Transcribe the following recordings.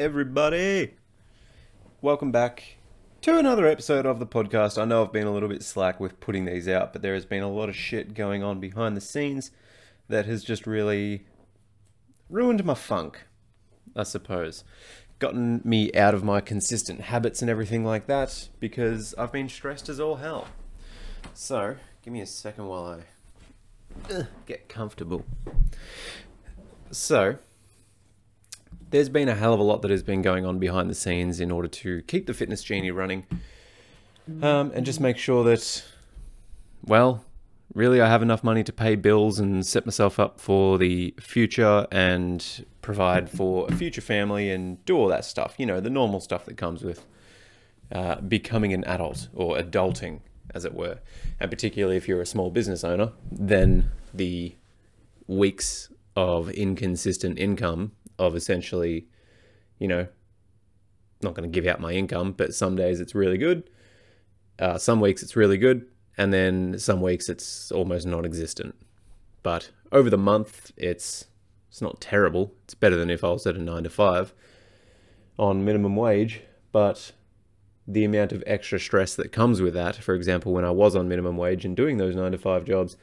everybody? Welcome back to another episode of the podcast. I know I've been a little bit slack with putting these out, but there has been a lot of shit going on behind the scenes that has just really ruined my funk, I suppose. Gotten me out of my consistent habits and everything like that because I've been stressed as all hell. So, give me a second while I get comfortable. So, there's been a hell of a lot that has been going on behind the scenes in order to keep the Fitness Genie running um, and just make sure that, well, really I have enough money to pay bills and set myself up for the future and provide for a future family and do all that stuff. You know, the normal stuff that comes with uh, becoming an adult or adulting, as it were. And particularly if you're a small business owner, then the weeks of inconsistent income of essentially, you know, not going to give out my income, but some days it's really good. Uh, some weeks it's really good, and then some weeks it's almost non-existent. But over the month, it's it's not terrible. It's better than if I was at a nine to five on minimum wage. But the amount of extra stress that comes with that, for example, when I was on minimum wage and doing those nine to five jobs,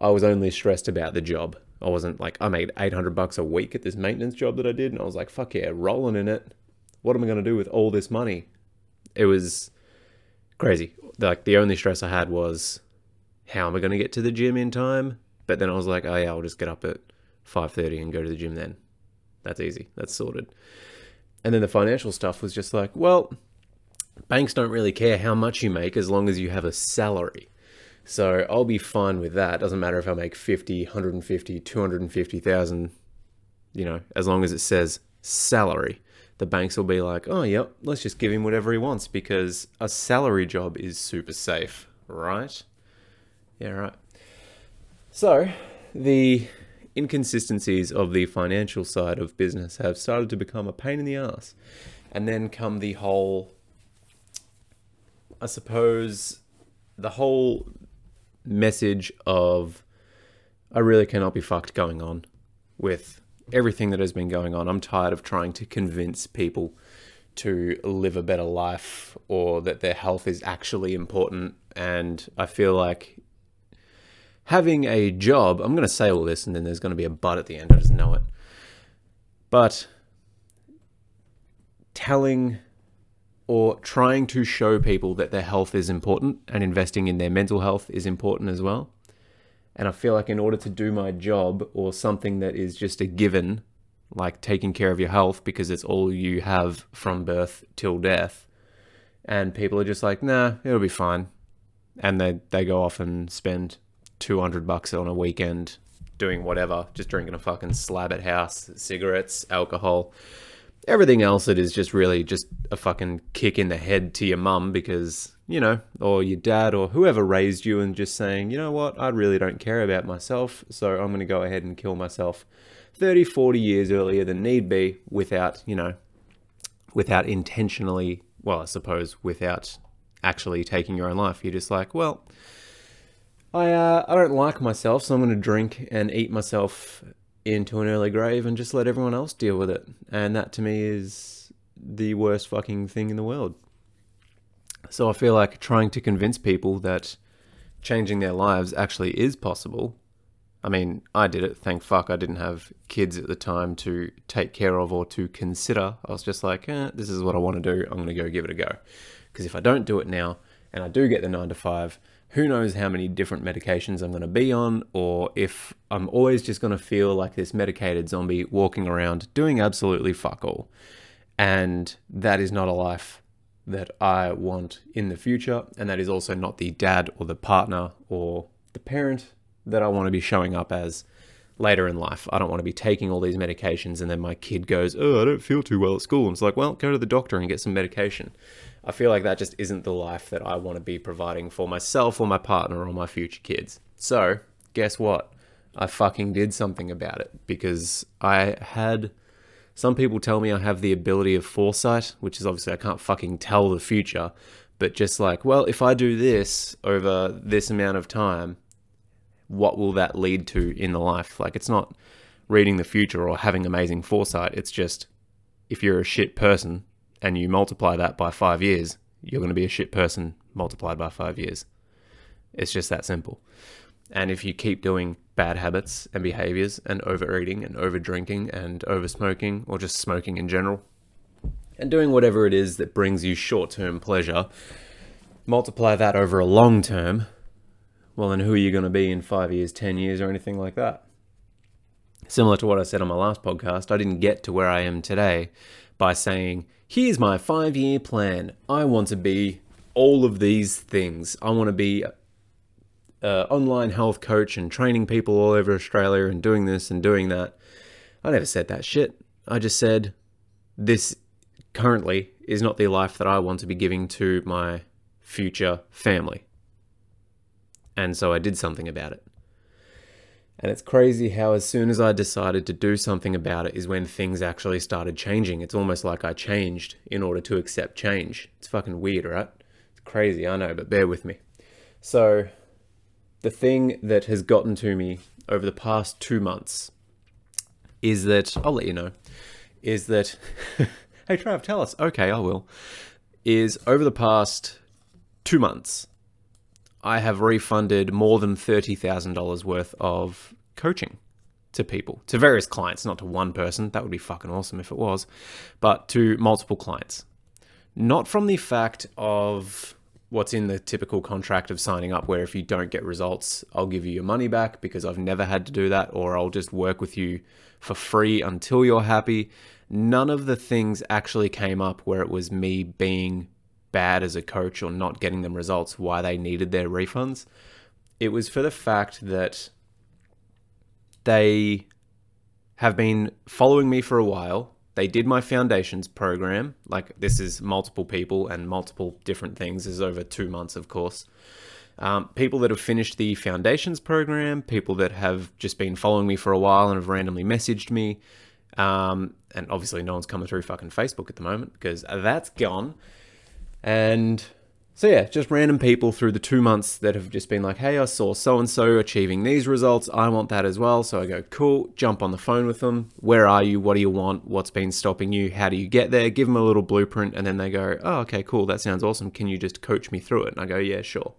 I was only stressed about the job. I wasn't like, I made 800 bucks a week at this maintenance job that I did. And I was like, fuck yeah, rolling in it. What am I going to do with all this money? It was crazy. Like the only stress I had was how am I going to get to the gym in time? But then I was like, oh yeah, I'll just get up at 5.30 and go to the gym then. That's easy. That's sorted. And then the financial stuff was just like, well, banks don't really care how much you make as long as you have a salary. So I'll be fine with that. Doesn't matter if I make 50, 150, 250,000, you know, as long as it says salary. The banks will be like, oh, yep, let's just give him whatever he wants because a salary job is super safe, right? Yeah, right. So the inconsistencies of the financial side of business have started to become a pain in the ass. And then come the whole, I suppose, the whole message of I really cannot be fucked going on with everything that has been going on. I'm tired of trying to convince people to live a better life or that their health is actually important. And I feel like having a job, I'm going to say all this and then there's going to be a but at the end. I just know it. But telling or trying to show people that their health is important and investing in their mental health is important as well. And I feel like in order to do my job or something that is just a given, like taking care of your health because it's all you have from birth till death, and people are just like, nah, it'll be fine. And they, they go off and spend 200 bucks on a weekend doing whatever, just drinking a fucking slab at house, cigarettes, alcohol everything else it is just really just a fucking kick in the head to your mum because you know or your dad or whoever raised you and just saying you know what? I really don't care about myself so i'm going to go ahead and kill myself. 30 40 years earlier than need be without you know without intentionally well i suppose without actually taking your own life. You're just like well I, uh, I don't like myself, so I'm going to drink and eat myself into an early grave and just let everyone else deal with it. And that to me is the worst fucking thing in the world. So I feel like trying to convince people that changing their lives actually is possible. I mean, I did it. Thank fuck I didn't have kids at the time to take care of or to consider. I was just like, eh, this is what I want to do. I'm going to go give it a go. Because if I don't do it now and I do get the nine to five, who knows how many different medications I'm going to be on, or if I'm always just going to feel like this medicated zombie walking around doing absolutely fuck all. And that is not a life that I want in the future. And that is also not the dad or the partner or the parent that I want to be showing up as later in life. I don't want to be taking all these medications and then my kid goes, Oh, I don't feel too well at school. And it's like, Well, go to the doctor and get some medication. I feel like that just isn't the life that I want to be providing for myself or my partner or my future kids. So, guess what? I fucking did something about it because I had some people tell me I have the ability of foresight, which is obviously I can't fucking tell the future, but just like, well, if I do this over this amount of time, what will that lead to in the life? Like, it's not reading the future or having amazing foresight, it's just if you're a shit person and you multiply that by five years, you're going to be a shit person multiplied by five years. It's just that simple. And if you keep doing bad habits and behaviors and overeating and over drinking and over smoking or just smoking in general and doing whatever it is that brings you short term pleasure, multiply that over a long term, well, then who are you going to be in five years, 10 years, or anything like that? Similar to what I said on my last podcast, I didn't get to where I am today by saying, here's my five year plan. I want to be all of these things. I want to be online health coach and training people all over Australia and doing this and doing that. I never said that shit. I just said, this currently is not the life that I want to be giving to my future family. And so I did something about it. And it's crazy how, as soon as I decided to do something about it, is when things actually started changing. It's almost like I changed in order to accept change. It's fucking weird, right? It's crazy, I know, but bear with me. So, the thing that has gotten to me over the past two months is that, I'll let you know, is that, hey, Trav, tell us. Okay, I will. Is over the past two months, I have refunded more than $30,000 worth of coaching to people, to various clients, not to one person. That would be fucking awesome if it was, but to multiple clients. Not from the fact of what's in the typical contract of signing up, where if you don't get results, I'll give you your money back because I've never had to do that, or I'll just work with you for free until you're happy. None of the things actually came up where it was me being bad as a coach or not getting them results, why they needed their refunds. It was for the fact that they have been following me for a while. They did my foundations program. Like, this is multiple people and multiple different things. This is over two months, of course. Um, people that have finished the foundations program, people that have just been following me for a while and have randomly messaged me. Um, and obviously, no one's coming through fucking Facebook at the moment because that's gone. And so, yeah, just random people through the two months that have just been like, hey, I saw so and so achieving these results. I want that as well. So I go, cool, jump on the phone with them. Where are you? What do you want? What's been stopping you? How do you get there? Give them a little blueprint. And then they go, oh, okay, cool. That sounds awesome. Can you just coach me through it? And I go, yeah, sure.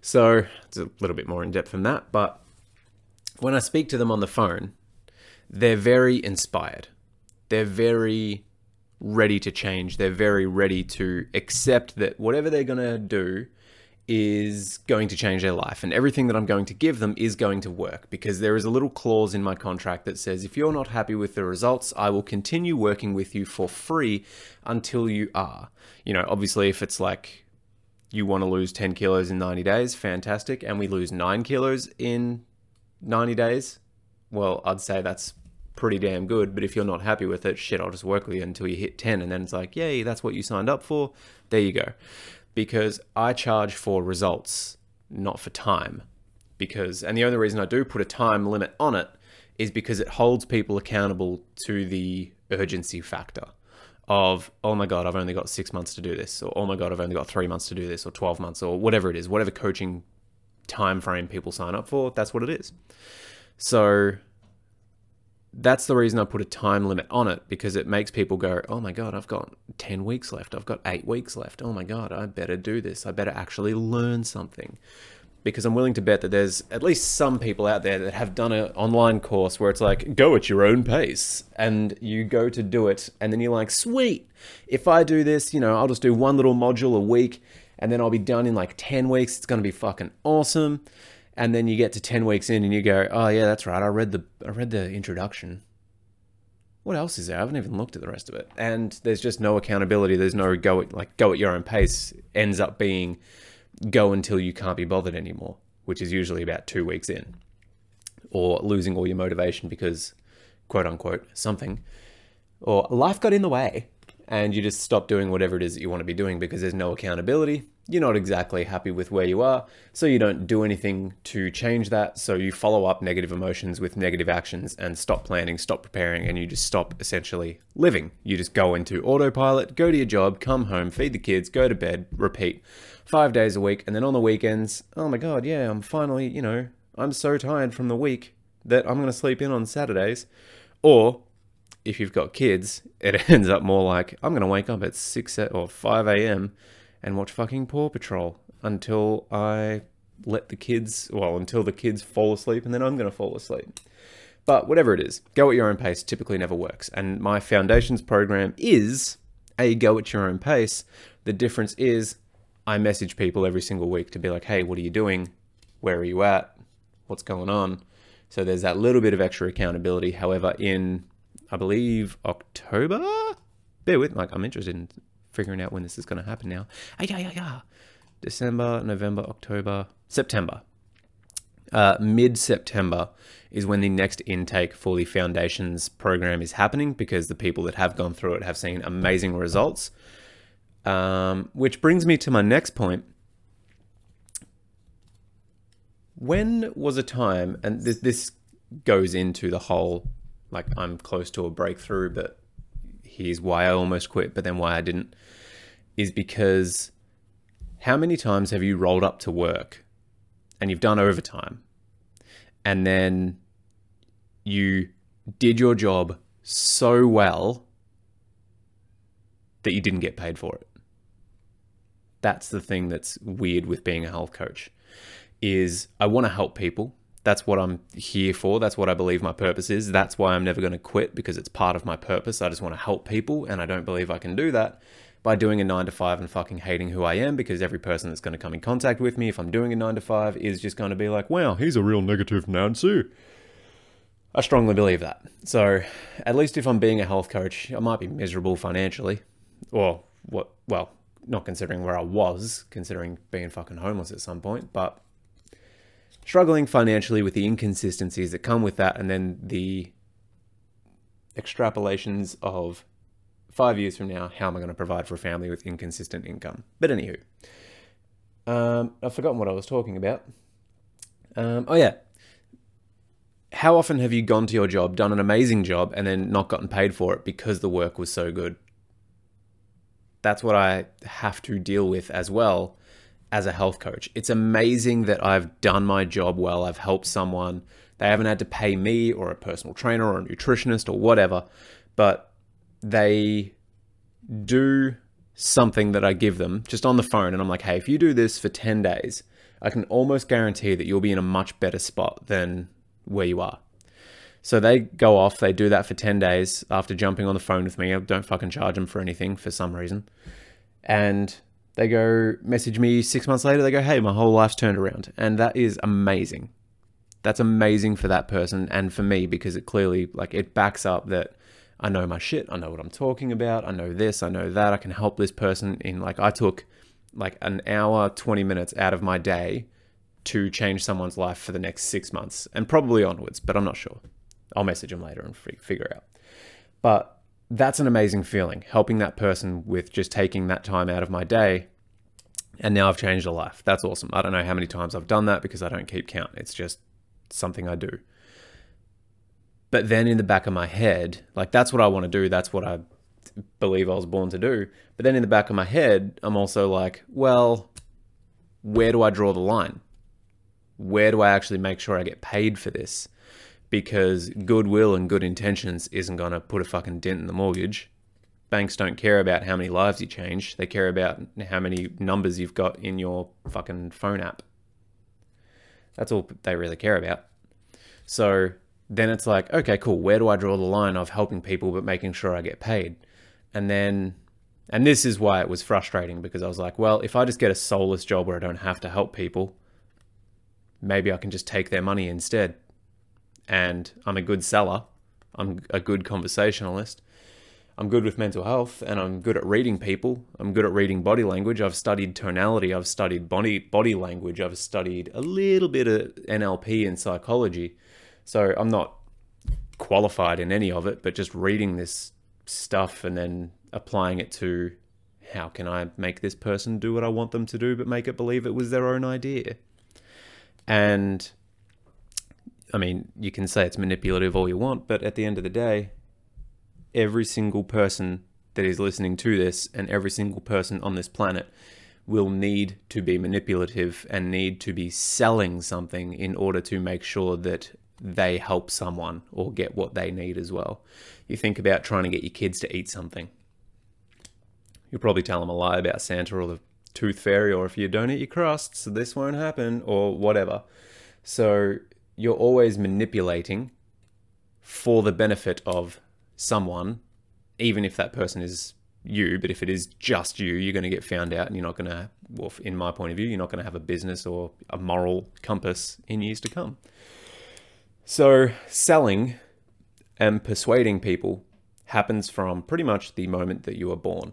So it's a little bit more in depth than that. But when I speak to them on the phone, they're very inspired. They're very ready to change. They're very ready to accept that whatever they're going to do is going to change their life and everything that I'm going to give them is going to work because there is a little clause in my contract that says if you're not happy with the results, I will continue working with you for free until you are. You know, obviously if it's like you want to lose 10 kilos in 90 days, fantastic, and we lose 9 kilos in 90 days, well, I'd say that's pretty damn good. But if you're not happy with it, shit, I'll just work with you until you hit 10. And then it's like, yay, that's what you signed up for. There you go. Because I charge for results, not for time. Because, and the only reason I do put a time limit on it is because it holds people accountable to the urgency factor of, oh my God, I've only got six months to do this, or oh my God, I've only got three months to do this, or 12 months, or whatever it is, whatever coaching time frame people sign up for, that's what it is. So that's the reason I put a time limit on it because it makes people go, oh my God, I've got 10 weeks left. I've got eight weeks left. Oh my God, I better do this. I better actually learn something. Because I'm willing to bet that there's at least some people out there that have done an online course where it's like, go at your own pace. And you go to do it, and then you're like, sweet, if I do this, you know, I'll just do one little module a week, and then I'll be done in like 10 weeks. It's going to be fucking awesome and then you get to 10 weeks in and you go oh yeah that's right. I read the i read the introduction. What else is there? I haven't even looked at the rest of it. And there's just no accountability. There's no go at, like go at your own pace ends up being go until you can't be bothered anymore which is usually about two weeks in or losing all your motivation because quote unquote something or life got in the way and you just stop doing whatever it is that you want to be doing because there's no accountability you're not exactly happy with where you are, so you don't do anything to change that. So you follow up negative emotions with negative actions and stop planning, stop preparing, and you just stop essentially living. You just go into autopilot, go to your job, come home, feed the kids, go to bed, repeat five days a week. And then on the weekends, oh my God, yeah, I'm finally, you know, I'm so tired from the week that I'm going to sleep in on Saturdays. Or if you've got kids, it ends up more like I'm going to wake up at 6 or 5 a.m. and watch fucking Paw Patrol until I let the kids, well, until the kids fall asleep and then I'm going to fall asleep. But whatever it is, go at your own pace typically never works. And my foundations program is a go at your own pace. The difference is I message people every single week to be like, hey, what are you doing? Where are you at? What's going on? So there's that little bit of extra accountability. However, in I believe October, bear with, like I'm interested in figuring out when this is going to happen now. Ah, yeah, yeah, yeah. December, November, October, September. Uh, Mid September is when the next intake for the foundations program is happening because the people that have gone through it have seen amazing results. Um, which brings me to my next point. When was a time, and this, this goes into the whole like I'm close to a breakthrough, but here's why I almost quit, but then why I didn't, is because how many times have you rolled up to work and you've done overtime and then you did your job so well that you didn't get paid for it? That's the thing that's weird with being a health coach is I want to help people. That's what I'm here for. That's what I believe my purpose is. That's why I'm never going to quit because it's part of my purpose. I just want to help people and I don't believe I can do that by doing a 9 to 5 and fucking hating who I am because every person that's going to come in contact with me if I'm doing a 9 to 5 is just going to be like, "Wow, he's a real negative Nancy." I strongly believe that. So, at least if I'm being a health coach, I might be miserable financially or what well, not considering where I was, considering being fucking homeless at some point, but struggling financially with the inconsistencies that come with that, and then the extrapolations of five years from now, how am I going to provide for a family with inconsistent income? But anywho, um, I've forgotten what I was talking about. Um, oh yeah, how often have you gone to your job, done an amazing job, and then not gotten paid for it because the work was so good? that's what I have to deal with as well as a health coach. It's amazing that I've done my job well. I've helped someone. They haven't had to pay me or a personal trainer or a nutritionist or whatever, but they do something that I give them just on the phone. And I'm like, hey, if you do this for 10 days, I can almost guarantee that you'll be in a much better spot than where you are. So they go off, they do that for 10 days after jumping on the phone with me. I don't fucking charge them for anything for some reason. And they go message me six months later. They go, hey, my whole life's turned around. And that is amazing. That's amazing for that person and for me because it clearly, like, it backs up that I know my shit. I know what I'm talking about. I know this. I know that. I can help this person in, like, I took like an hour, 20 minutes out of my day to change someone's life for the next six months and probably onwards, but I'm not sure. I'll message him later and figure out. But that's an amazing feeling, helping that person with just taking that time out of my day. And now I've changed a life. That's awesome. I don't know how many times I've done that because I don't keep count. It's just something I do. But then in the back of my head, like that's what I want to do. That's what I believe I was born to do. But then in the back of my head, I'm also like, well, where do I draw the line? Where do I actually make sure I get paid for this? Because goodwill and good intentions isn't going to put a fucking dent in the mortgage. Banks don't care about how many lives you change, they care about how many numbers you've got in your fucking phone app. That's all they really care about. So then it's like, okay, cool. Where do I draw the line of helping people but making sure I get paid? And then, and this is why it was frustrating because I was like, well, if I just get a soulless job where I don't have to help people, maybe I can just take their money instead and I'm a good seller. I'm a good conversationalist. I'm good with mental health and I'm good at reading people. I'm good at reading body language. I've studied tonality. I've studied body body language. I've studied a little bit of NLP and psychology. So I'm not qualified in any of it, but just reading this stuff and then applying it to how can I make this person do what I want them to do, but make it believe it was their own idea. And I mean, you can say it's manipulative all you want, but at the end of the day, every single person that is listening to this and every single person on this planet will need to be manipulative and need to be selling something in order to make sure that they help someone or get what they need as well. You think about trying to get your kids to eat something. You'll probably tell them a lie about Santa or the tooth fairy, or if you don't eat your crusts, this won't happen, or whatever. So you're always manipulating for the benefit of someone, even if that person is you. But if it is just you, you're going to get found out and you're not going to, well, in my point of view, you're not going to have a business or a moral compass in years to come. So selling and persuading people happens from pretty much the moment that you are born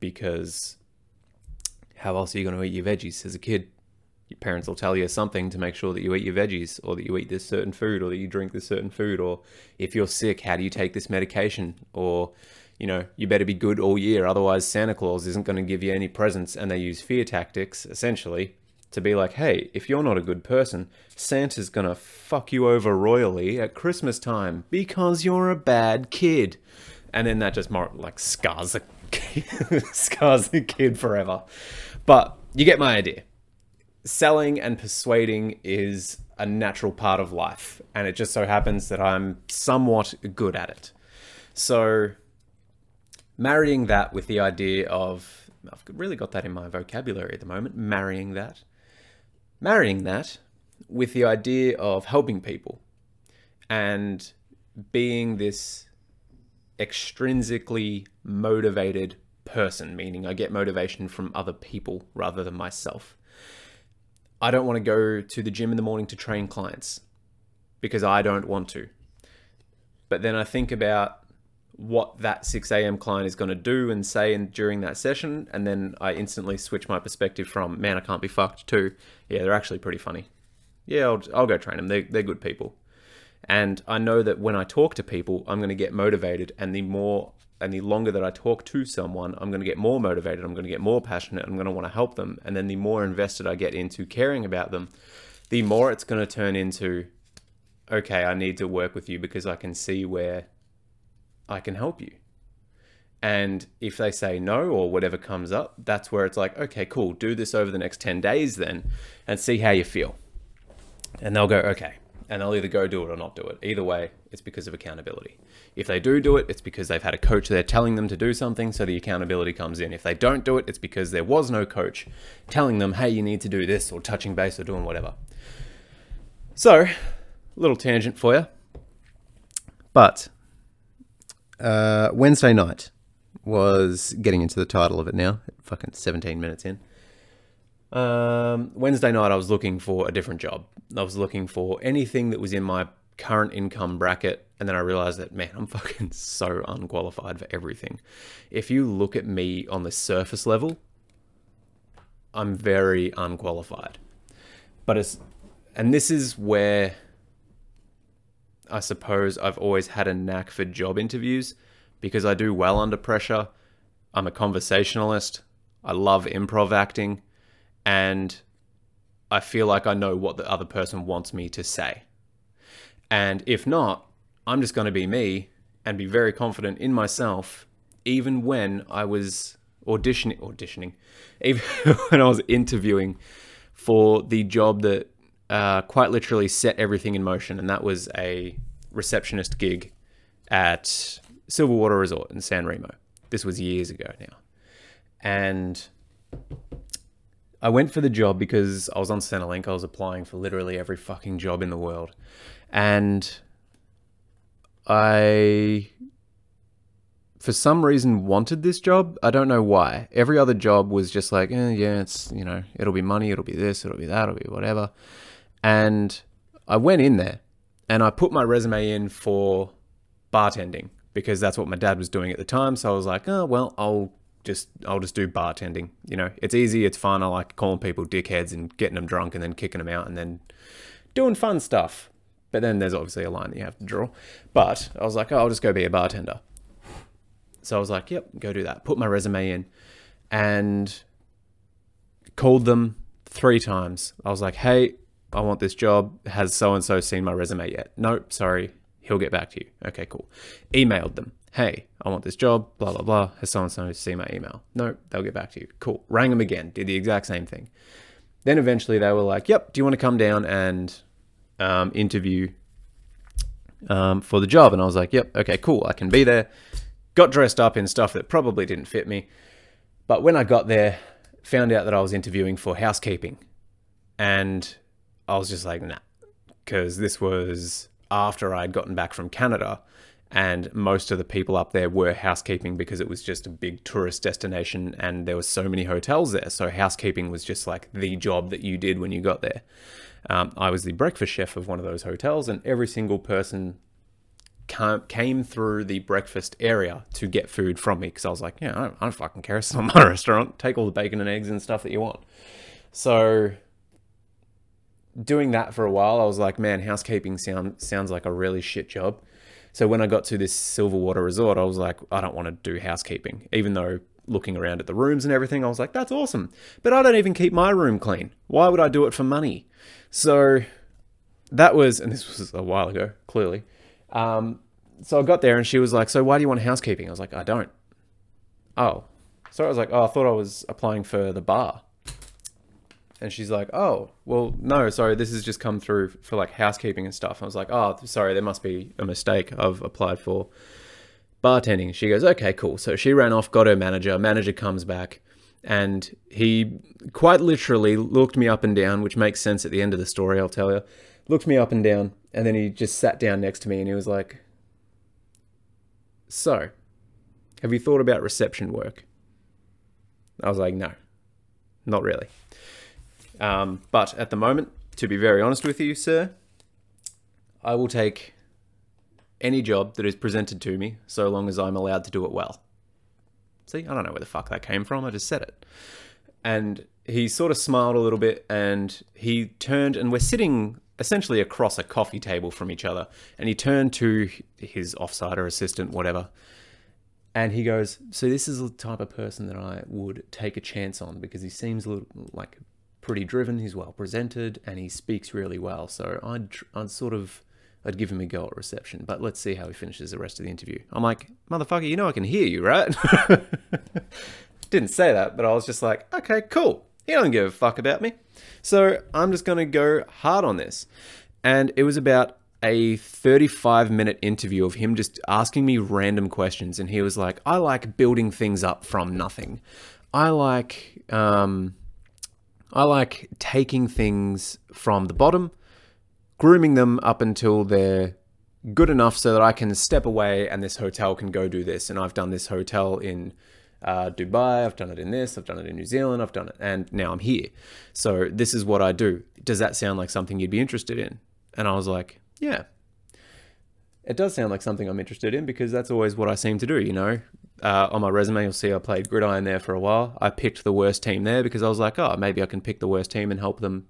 because how else are you going to eat your veggies as a kid? Your parents will tell you something to make sure that you eat your veggies or that you eat this certain food or that you drink this certain food or if you're sick, how do you take this medication or you know, you better be good all year otherwise Santa Claus isn't going to give you any presents and they use fear tactics essentially to be like, "Hey, if you're not a good person, Santa's going to fuck you over royally at Christmas time because you're a bad kid." And then that just more like scars the scars the kid forever. But you get my idea. Selling and persuading is a natural part of life, and it just so happens that I'm somewhat good at it. So, marrying that with the idea of, I've really got that in my vocabulary at the moment, marrying that. Marrying that with the idea of helping people and being this extrinsically motivated person, meaning I get motivation from other people rather than myself. I don't want to go to the gym in the morning to train clients because I don't want to. But then I think about what that 6 a.m. client is going to do and say in, during that session, and then I instantly switch my perspective from, man, I can't be fucked, to, yeah, they're actually pretty funny. Yeah, I'll, I'll go train them. They're, they're good people. And I know that when I talk to people, I'm going to get motivated. And the more and the longer that I talk to someone, I'm going to get more motivated. I'm going to get more passionate. I'm going to want to help them. And then the more invested I get into caring about them, the more it's going to turn into, okay, I need to work with you because I can see where I can help you. And if they say no or whatever comes up, that's where it's like, okay, cool, do this over the next 10 days then and see how you feel. And they'll go, okay, and they'll either go do it or not do it. Either way, it's because of accountability. If they do do it, it's because they've had a coach there telling them to do something, so the accountability comes in. If they don't do it, it's because there was no coach telling them, hey, you need to do this, or touching base, or doing whatever. So, little tangent for you. But uh, Wednesday night was getting into the title of it now, fucking 17 minutes in. Um, Wednesday night, I was looking for a different job. I was looking for anything that was in my current income bracket. And then I realized that, man, I'm fucking so unqualified for everything. If you look at me on the surface level, I'm very unqualified. But it's, and this is where I suppose I've always had a knack for job interviews because I do well under pressure. I'm a conversationalist. I love improv acting and I feel like I know what the other person wants me to say. And if not, I'm just going to be me and be very confident in myself, even when I was auditioning, auditioning, even when I was interviewing for the job that uh, quite literally set everything in motion, and that was a receptionist gig at Silverwater Resort in San Remo. This was years ago now, and I went for the job because I was on Centrelink. I was applying for literally every fucking job in the world. And I, for some reason, wanted this job. I don't know why. Every other job was just like, eh, yeah, it's, you know, it'll be money, it'll be this, it'll be that, it'll be whatever. And I went in there and I put my resume in for bartending because that's what my dad was doing at the time. So I was like, oh, well, I'll just I'll just do bartending. You know, it's easy, it's fun. I like calling people dickheads and getting them drunk and then kicking them out and then doing fun stuff. But then there's obviously a line that you have to draw. But I was like, oh, I'll just go be a bartender. So I was like, yep, go do that. Put my resume in and called them three times. I was like, hey, I want this job. Has so and so seen my resume yet? Nope, sorry. He'll get back to you. Okay, cool. Emailed them hey, I want this job, blah, blah, blah. Has so and so seen my email? No, they'll get back to you. Cool. Rang them again, did the exact same thing. Then eventually they were like, yep, do you want to come down and um, interview um, for the job. And I was like, yep, okay, cool, I can be there. Got dressed up in stuff that probably didn't fit me. But when I got there, found out that I was interviewing for housekeeping. And I was just like, nah, because this was after I'd gotten back from Canada. And most of the people up there were housekeeping because it was just a big tourist destination and there were so many hotels there. So housekeeping was just like the job that you did when you got there. Um, I was the breakfast chef of one of those hotels, and every single person came through the breakfast area to get food from me because I was like, yeah, I don't, I don't fucking care. It's not my restaurant. Take all the bacon and eggs and stuff that you want. So doing that for a while, I was like, man, housekeeping sound, sounds like a really shit job. So when I got to this Silverwater resort, I was like, I don't want to do housekeeping, even though looking around at the rooms and everything, I was like, that's awesome. But I don't even keep my room clean. Why would I do it for money? So that was, and this was a while ago, clearly. Um, so I got there and she was like, So why do you want housekeeping? I was like, I don't. Oh. So I was like, Oh, I thought I was applying for the bar. And she's like, Oh, well, no, sorry, this has just come through for like housekeeping and stuff. I was like, Oh, sorry, there must be a mistake. I've applied for bartending. She goes, Okay, cool. So she ran off, got her manager. Manager comes back and he quite literally looked me up and down, which makes sense at the end of the story, I'll tell you. Looked me up and down, and then he just sat down next to me and he was like, So, have you thought about reception work? I was like, No, not really. Um, but at the moment, to be very honest with you, sir, I will take any job that is presented to me so long as I'm allowed to do it well. See, I don't know where the fuck that came from. I just said it. And he sort of smiled a little bit and he turned, and we're sitting essentially across a coffee table from each other. And he turned to his offsider assistant, whatever. And he goes, So, this is the type of person that I would take a chance on because he seems a little like pretty driven, he's well presented, and he speaks really well. So, I'd, I'd sort of I'd give him a go at reception, but let's see how he finishes the rest of the interview. I'm like, motherfucker, you know I can hear you, right? Didn't say that, but I was just like, okay, cool. He doesn't give a fuck about me. So I'm just going to go hard on this. And it was about a 35 minute interview of him just asking me random questions. And he was like, I like building things up from nothing. I like, um, I like taking things from the bottom grooming them up until they're good enough so that I can step away and this hotel can go do this. And I've done this hotel in uh, Dubai, I've done it in this, I've done it in New Zealand, I've done it, and now I'm here. So this is what I do. Does that sound like something you'd be interested in? And I was like, yeah. It does sound like something I'm interested in because that's always what I seem to do, you know. Uh, on my resume, you'll see I played gridiron there for a while. I picked the worst team there because I was like, oh, maybe I can pick the worst team and help them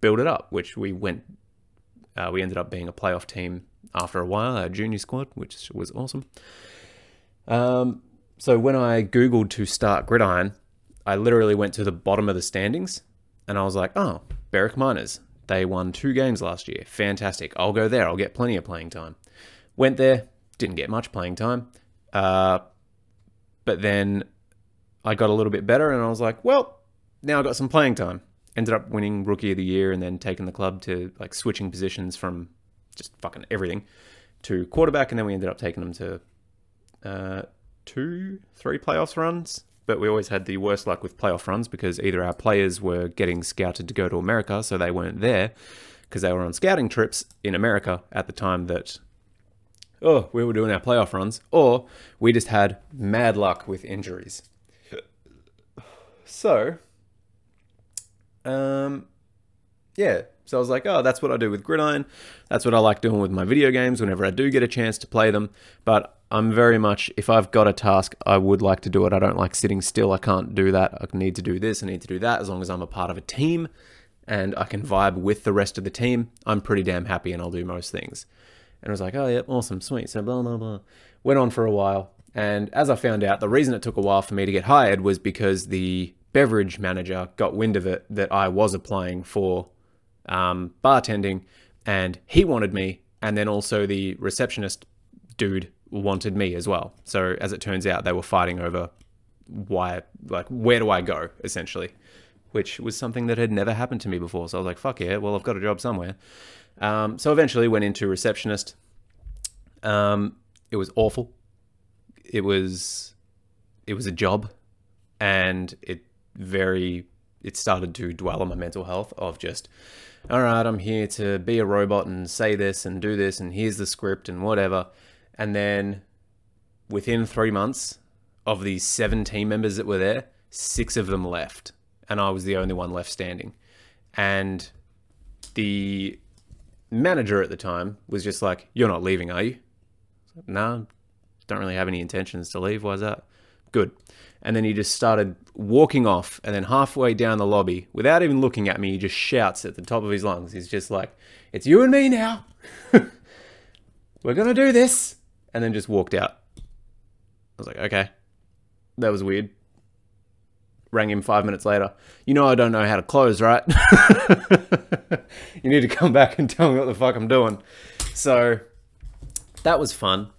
build it up, which we went uh, we ended up being a playoff team after a while, our junior squad, which was awesome. Um, so when I Googled to start Gridiron, I literally went to the bottom of the standings and I was like, oh, Berwick Miners. They won two games last year. Fantastic. I'll go there. I'll get plenty of playing time. Went there, didn't get much playing time. Uh, but then I got a little bit better and I was like, well, now I've got some playing time ended up winning rookie of the year and then taking the club to like switching positions from just fucking everything to quarterback and then we ended up taking them to uh, two three playoffs runs. But we always had the worst luck with playoff runs because either our players were getting scouted to go to america so they weren't there because they were on scouting trips in america at the time that oh we were doing our playoff runs or we just had mad luck with injuries. So um, yeah, so I was like, oh, that's what I do with Gridiron. That's what I like doing with my video games whenever I do get a chance to play them. But I'm very much, if I've got a task, I would like to do it. I don't like sitting still. I can't do that. I need to do this. I need to do that. As long as I'm a part of a team and I can vibe with the rest of the team, I'm pretty damn happy and I'll do most things. And I was like, oh, yeah, awesome, sweet. So blah, blah, blah. Went on for a while. And as I found out, the reason it took a while for me to get hired was because the beverage manager got wind of it that I was applying for um, bartending and he wanted me. And then also the receptionist dude wanted me as well. So as it turns out, they were fighting over why, like, where do I go, essentially, which was something that had never happened to me before. So I was like, fuck yeah, well, I've got a job somewhere. Um, so eventually went into receptionist. Um, it was awful. It was it was a job, and it very it started to dwell on my mental health of just all right, I'm here to be a robot and say this and do this, and here's the script and whatever. And then within three months of these seven team members that were there, six of them left, and I was the only one left standing. And the manager at the time was just like, You're not leaving, are you? No, nah, don't really have any intentions to leave. Why's that? Good. And then he just started walking off. And then halfway down the lobby, without even looking at me, he just shouts at the top of his lungs. He's just like, It's you and me now. We're going to do this. And then just walked out. I was like, Okay. That was weird. Rang him five minutes later. You know, I don't know how to close, right? you need to come back and tell me what the fuck I'm doing. So that was fun.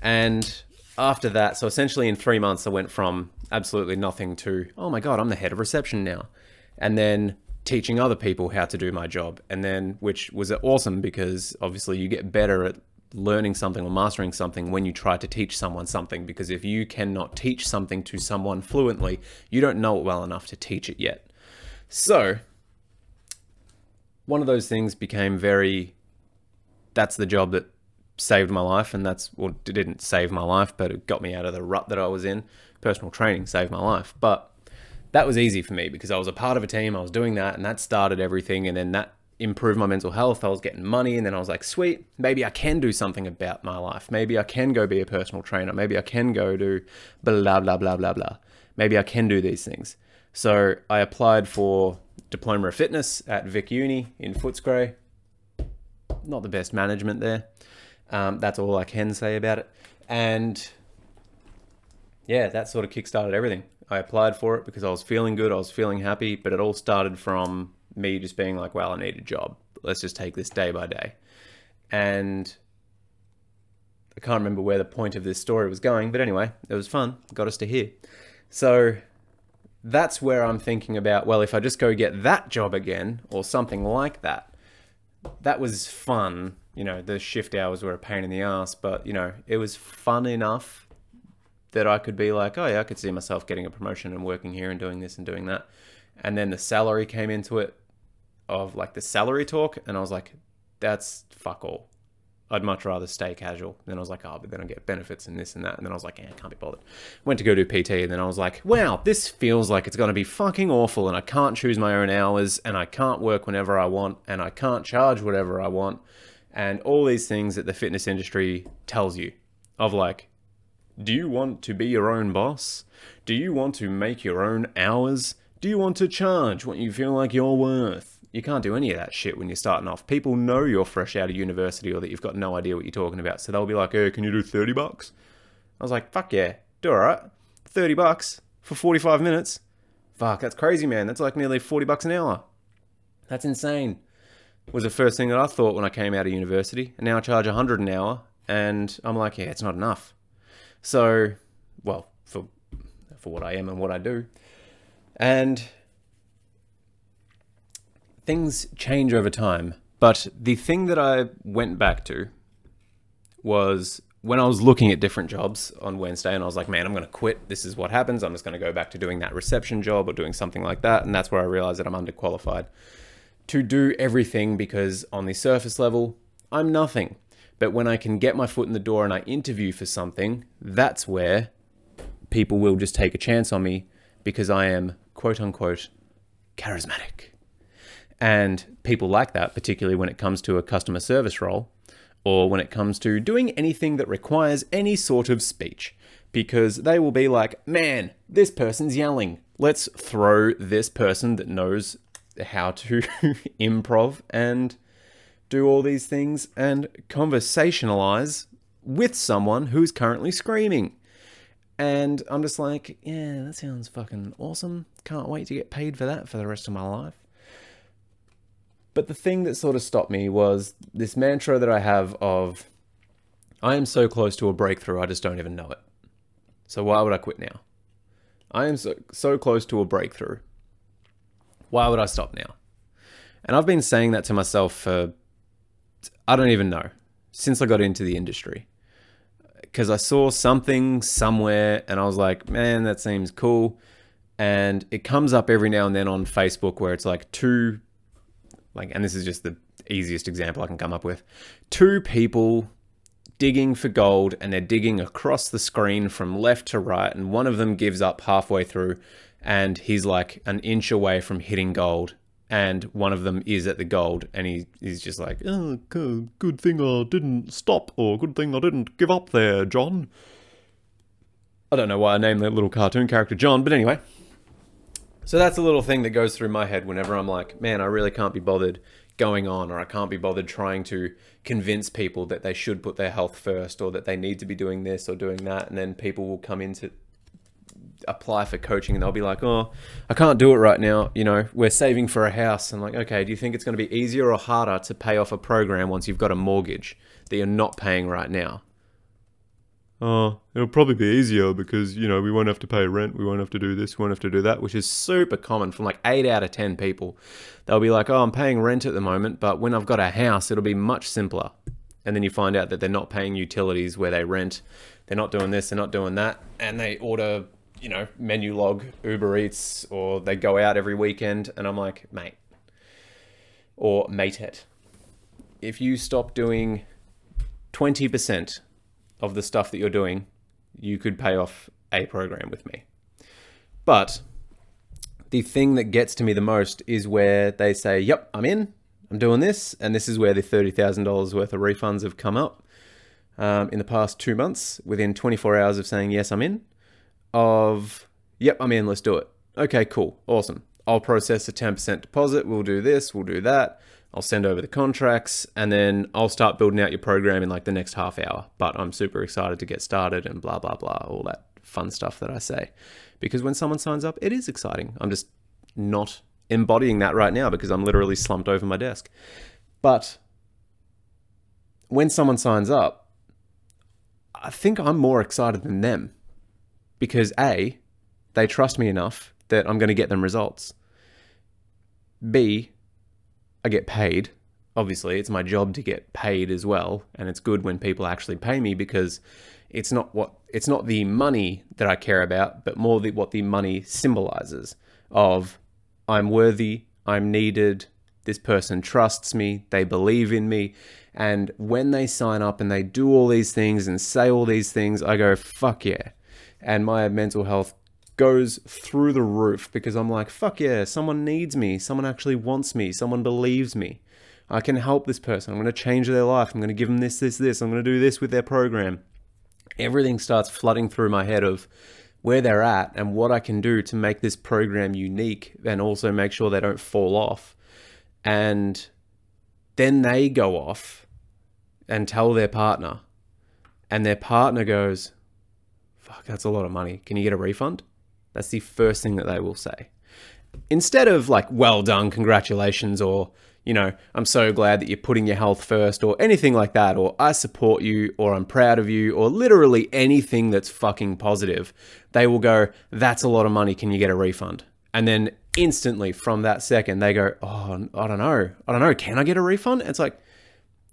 And after that, so essentially in three months, I went from absolutely nothing to, oh my God, I'm the head of reception now. And then teaching other people how to do my job. And then, which was awesome because obviously you get better at learning something or mastering something when you try to teach someone something. Because if you cannot teach something to someone fluently, you don't know it well enough to teach it yet. So, one of those things became very that's the job that saved my life, and that's well, it didn't save my life, but it got me out of the rut that I was in. Personal training saved my life, but that was easy for me because I was a part of a team. I was doing that, and that started everything, and then that improved my mental health. I was getting money, and then I was like, sweet, maybe I can do something about my life. Maybe I can go be a personal trainer. Maybe I can go do blah blah blah blah blah. Maybe I can do these things. So I applied for diploma of fitness at Vic Uni in Footscray. Not the best management there. Um, that's all I can say about it. And yeah, that sort of kickstarted everything. I applied for it because I was feeling good, I was feeling happy, but it all started from me just being like, well, I need a job. Let's just take this day by day. And I can't remember where the point of this story was going, but anyway, it was fun. Got us to here. So that's where I'm thinking about, well, if I just go get that job again or something like that, that was fun you know, the shift hours were a pain in the ass, but you know, it was fun enough that I could be like, oh yeah, I could see myself getting a promotion and working here and doing this and doing that. And then the salary came into it of like the salary talk, and I was like, that's fuck all. I'd much rather stay casual. Then I was like, oh, but then I get benefits and this and that. And then I was like, yeah, I can't be bothered. Went to go do PT, and then I was like, wow, this feels like it's going to be fucking awful, and I can't choose my own hours, and I can't work whenever I want, and I can't charge whatever I want and all these things that the fitness industry tells you of like do you want to be your own boss? Do you want to make your own hours? Do you want to charge what you feel like you're worth? You can't do any of that shit when you're starting off. People know you're fresh out of university or that you've got no idea what you're talking about. So they'll be like hey can you do 30 bucks? I was like fuck yeah do all right 30 bucks for 45 minutes? Fuck that's crazy man. That's like nearly 40 bucks an hour. That's insane. Was the first thing that I thought when I came out of university. And now I charge 100 an hour, and I'm like, yeah, it's not enough. So, well, for for what I am and what I do, and things change over time. But the thing that I went back to was when I was looking at different jobs on Wednesday, and I was like, man, I'm going to quit. This is what happens. I'm just going to go back to doing that reception job or doing something like that. And that's where I realized that I'm underqualified to do everything because on the surface level, I'm nothing. But when I can get my foot in the door and I interview for something, that's where people will just take a chance on me because I am quote unquote charismatic. And people like that, particularly when it comes to a customer service role or when it comes to doing anything that requires any sort of speech, because they will be like, man, this person's yelling. Let's throw this person that knows how to improv and do all these things and conversationalize with someone who's currently screaming. And I'm just like, yeah, that sounds fucking awesome. Can't wait to get paid for that for the rest of my life. But the thing that sort of stopped me was this mantra that I have of, I am so close to a breakthrough, I just don't even know it. So why would I quit now? I am so, so close to a breakthrough. Why would I stop now? And I've been saying that to myself for, I don't even know, since I got into the industry. because I saw something somewhere and I was like, man, that seems cool. And it comes up every now and then on Facebook where it's like two, like, and this is just the easiest example I can come up with two people digging for gold and they're digging across the screen from left to right. And one of them gives up halfway through and he's like an inch away from hitting gold and one of them is at the gold, and he he's just like, oh, good thing I didn't stop, or good thing I didn't give up there, John. I don't know why I named that little cartoon character John, but anyway. So that's a little thing that goes through my head whenever I'm like, man, I really can't be bothered going on, or I can't be bothered trying to convince people that they should put their health first, or that they need to be doing this or doing that, and then people will come into apply for coaching and they'll be like, oh, I can't do it right now. You know, we're saving for a house. I'm like, okay, do you think it's going to be easier or harder to pay off a program once you've got a mortgage that you're not paying right now? Oh, it'll probably be easier because, you know, we won't have to pay rent, we won't have to do this, we won't have to do that, which is super common from like eight out of 10 people. They'll be like, oh, I'm paying rent at the moment, but when I've got a house, it'll be much simpler. And then you find out that they're not paying utilities where they rent, they're not doing this, they're not doing that, and they order you know, Menulog Uber Eats or they go out every weekend. And I'm like, mate, or mate it. If you stop doing 20% of the stuff that you're doing, you could pay off a program with me. But the thing that gets to me the most is where they say, Yep, I'm in, I'm doing this. And this is where the $30,000 worth of refunds have come up um, in the past two months within 24 hours of saying, Yes, I'm in of, yep, I'm in, let's do it. Okay, cool, awesome. I'll process a 10% deposit, we'll do this, we'll do that. I'll send over the contracts and then I'll start building out your program in like the next half hour. But I'm super excited to get started and blah, blah, blah, all that fun stuff that I say. Because when someone signs up, it is exciting. I'm just not embodying that right now because I'm literally slumped over my desk. But when someone signs up, I think I'm more excited than them because A, they trust me enough that I'm going to get them results. B, I get paid. Obviously, it's my job to get paid as well, and it's good when people actually pay me because it's not what it's not the money that I care about, but more the, what the money symbolizes of I'm worthy, I'm needed, this person trusts me, they believe in me, and when they sign up and they do all these things and say all these things, I go, fuck yeah and my mental health goes through the roof because I'm like, fuck yeah, someone needs me, someone actually wants me, someone believes me. I can help this person. I'm going to change their life. I'm going to give them this, this, this. I'm going to do this with their program. Everything starts flooding through my head of where they're at and what I can do to make this program unique and also make sure they don't fall off. And then they go off and tell their partner, and their partner goes, fuck, that's a lot of money. Can you get a refund? That's the first thing that they will say. Instead of like, well done, congratulations, or, you know, I'm so glad that you're putting your health first, or anything like that, or I support you, or I'm proud of you, or literally anything that's fucking positive, they will go, that's a lot of money. Can you get a refund? And then instantly from that second, they go, oh, I don't know. I don't know. Can I get a refund? It's like,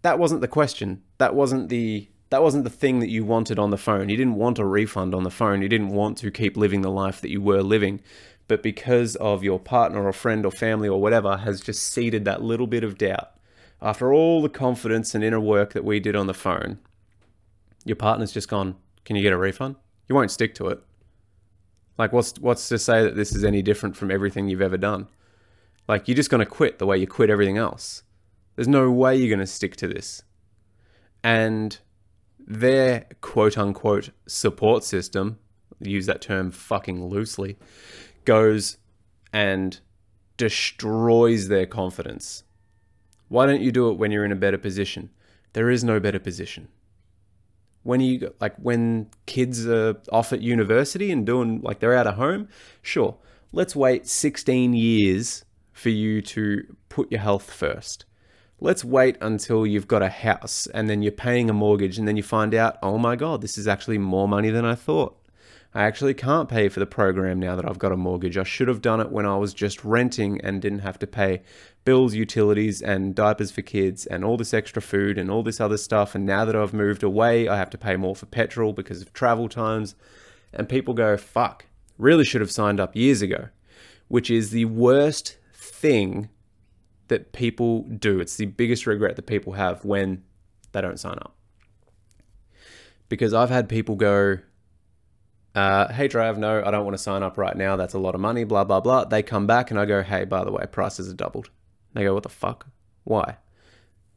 that wasn't the question. That wasn't the that wasn't the thing that you wanted on the phone. You didn't want a refund on the phone. You didn't want to keep living the life that you were living. But because of your partner or friend or family or whatever has just seeded that little bit of doubt, after all the confidence and inner work that we did on the phone, your partner's just gone, Can you get a refund? You won't stick to it. Like, what's, what's to say that this is any different from everything you've ever done? Like, you're just going to quit the way you quit everything else. There's no way you're going to stick to this. And their quote unquote support system, use that term fucking loosely, goes and destroys their confidence. Why don't you do it when you're in a better position? There is no better position. When you like when kids are off at university and doing like they're out of home, sure. Let's wait 16 years for you to put your health first let's wait until you've got a house and then you're paying a mortgage and then you find out, oh my God, this is actually more money than I thought. I actually can't pay for the program now that I've got a mortgage. I should have done it when I was just renting and didn't have to pay bills, utilities, and diapers for kids, and all this extra food and all this other stuff. And now that I've moved away, I have to pay more for petrol because of travel times. And people go, fuck, really should have signed up years ago, which is the worst thing that people do. It's the biggest regret that people have when they don't sign up. Because I've had people go, uh, hey, Trav, no, I don't want to sign up right now. That's a lot of money, blah, blah, blah. They come back and I go, hey, by the way, prices are doubled. They go, what the fuck? Why?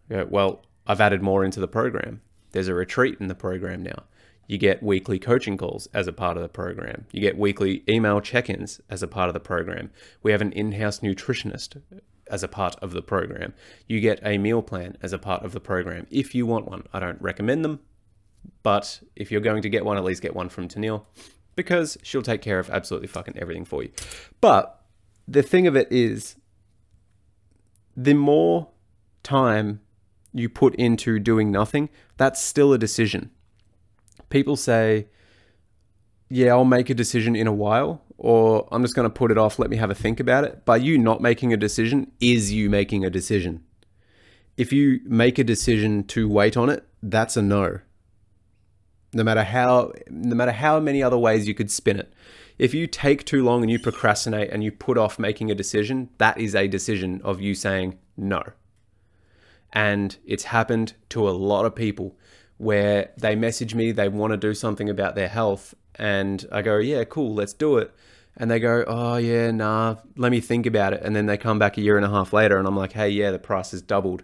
Go, well, I've added more into the program. There's a retreat in the program now. You get weekly coaching calls as a part of the program. You get weekly email check ins as a part of the program. We have an in house nutritionist as a part of the program. You get a meal plan as a part of the program if you want one. I don't recommend them, but if you're going to get one, at least get one from Tennille because she'll take care of absolutely fucking everything for you. But the thing of it is, the more time you put into doing nothing, that's still a decision. People say, yeah, I'll make a decision in a while, or I'm just going to put it off, let me have a think about it. By you not making a decision, is you making a decision. If you make a decision to wait on it, that's a no no matter how no matter how many other ways you could spin it. If you take too long and you procrastinate and you put off making a decision, that is a decision of you saying no. And it's happened to a lot of people where they message me, they want to do something about their health, and I go, Yeah, cool, let's do it. And they go, Oh, yeah, nah, let me think about it. And then they come back a year and a half later, and I'm like, Hey, yeah, the price has doubled.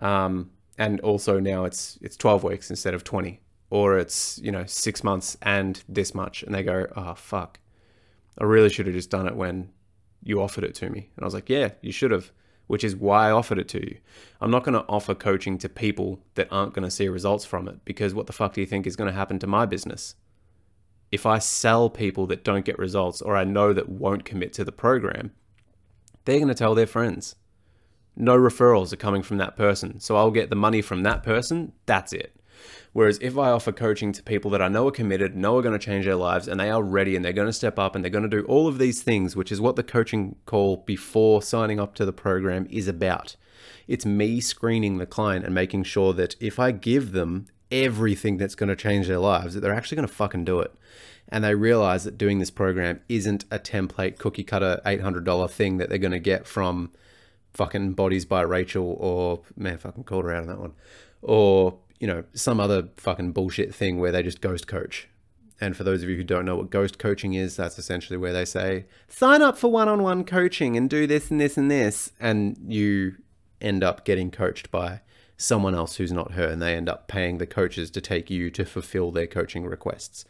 Um, and also now it's it's 12 weeks instead of 20 or it's you know six months and this much. And they go oh fuck. I really should have just done it when you offered it to me. And i was like yeah you should have which is why i offered it to you. I'm not going to offer coaching to people that aren't going to see results from it because what the fuck do you think is going to happen to my business if i sell people that don't get results or i know that won't commit to the program they're going to tell their friends no referrals are coming from that person so i'll get the money from that person that's it Whereas if I offer coaching to people that I know are committed, know are going to change their lives, and they are ready and they're going to step up and they're going to do all of these things, which is what the coaching call before signing up to the program is about. It's me screening the client and making sure that if I give them everything that's going to change their lives, that they're actually going to fucking do it. And they realize that doing this program isn't a template cookie cutter $800 thing that they're going to get from fucking Bodies by Rachel or, man, fucking called her out on that one. Or you know, some other fucking bullshit thing where they just ghost coach. And for those of you who don't know what ghost coaching is, that's essentially where they say, sign up for one on one coaching and do this and this and this. And you end up getting coached by someone else who's not her. And they end up paying the coaches to take you to fulfill their coaching requests.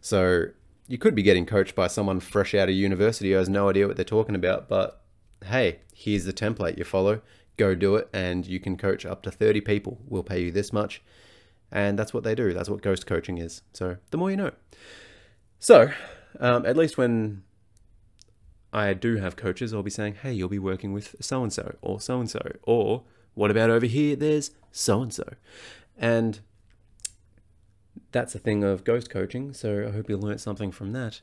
So you could be getting coached by someone fresh out of university who has no idea what they're talking about. But hey, here's the template you follow go do it and you can coach up to 30 people we'll pay you this much and that's what they do that's what ghost coaching is so the more you know so um, at least when i do have coaches i'll be saying hey you'll be working with so and so or so and so or what about over here there's so and so and that's a thing of ghost coaching so i hope you learned something from that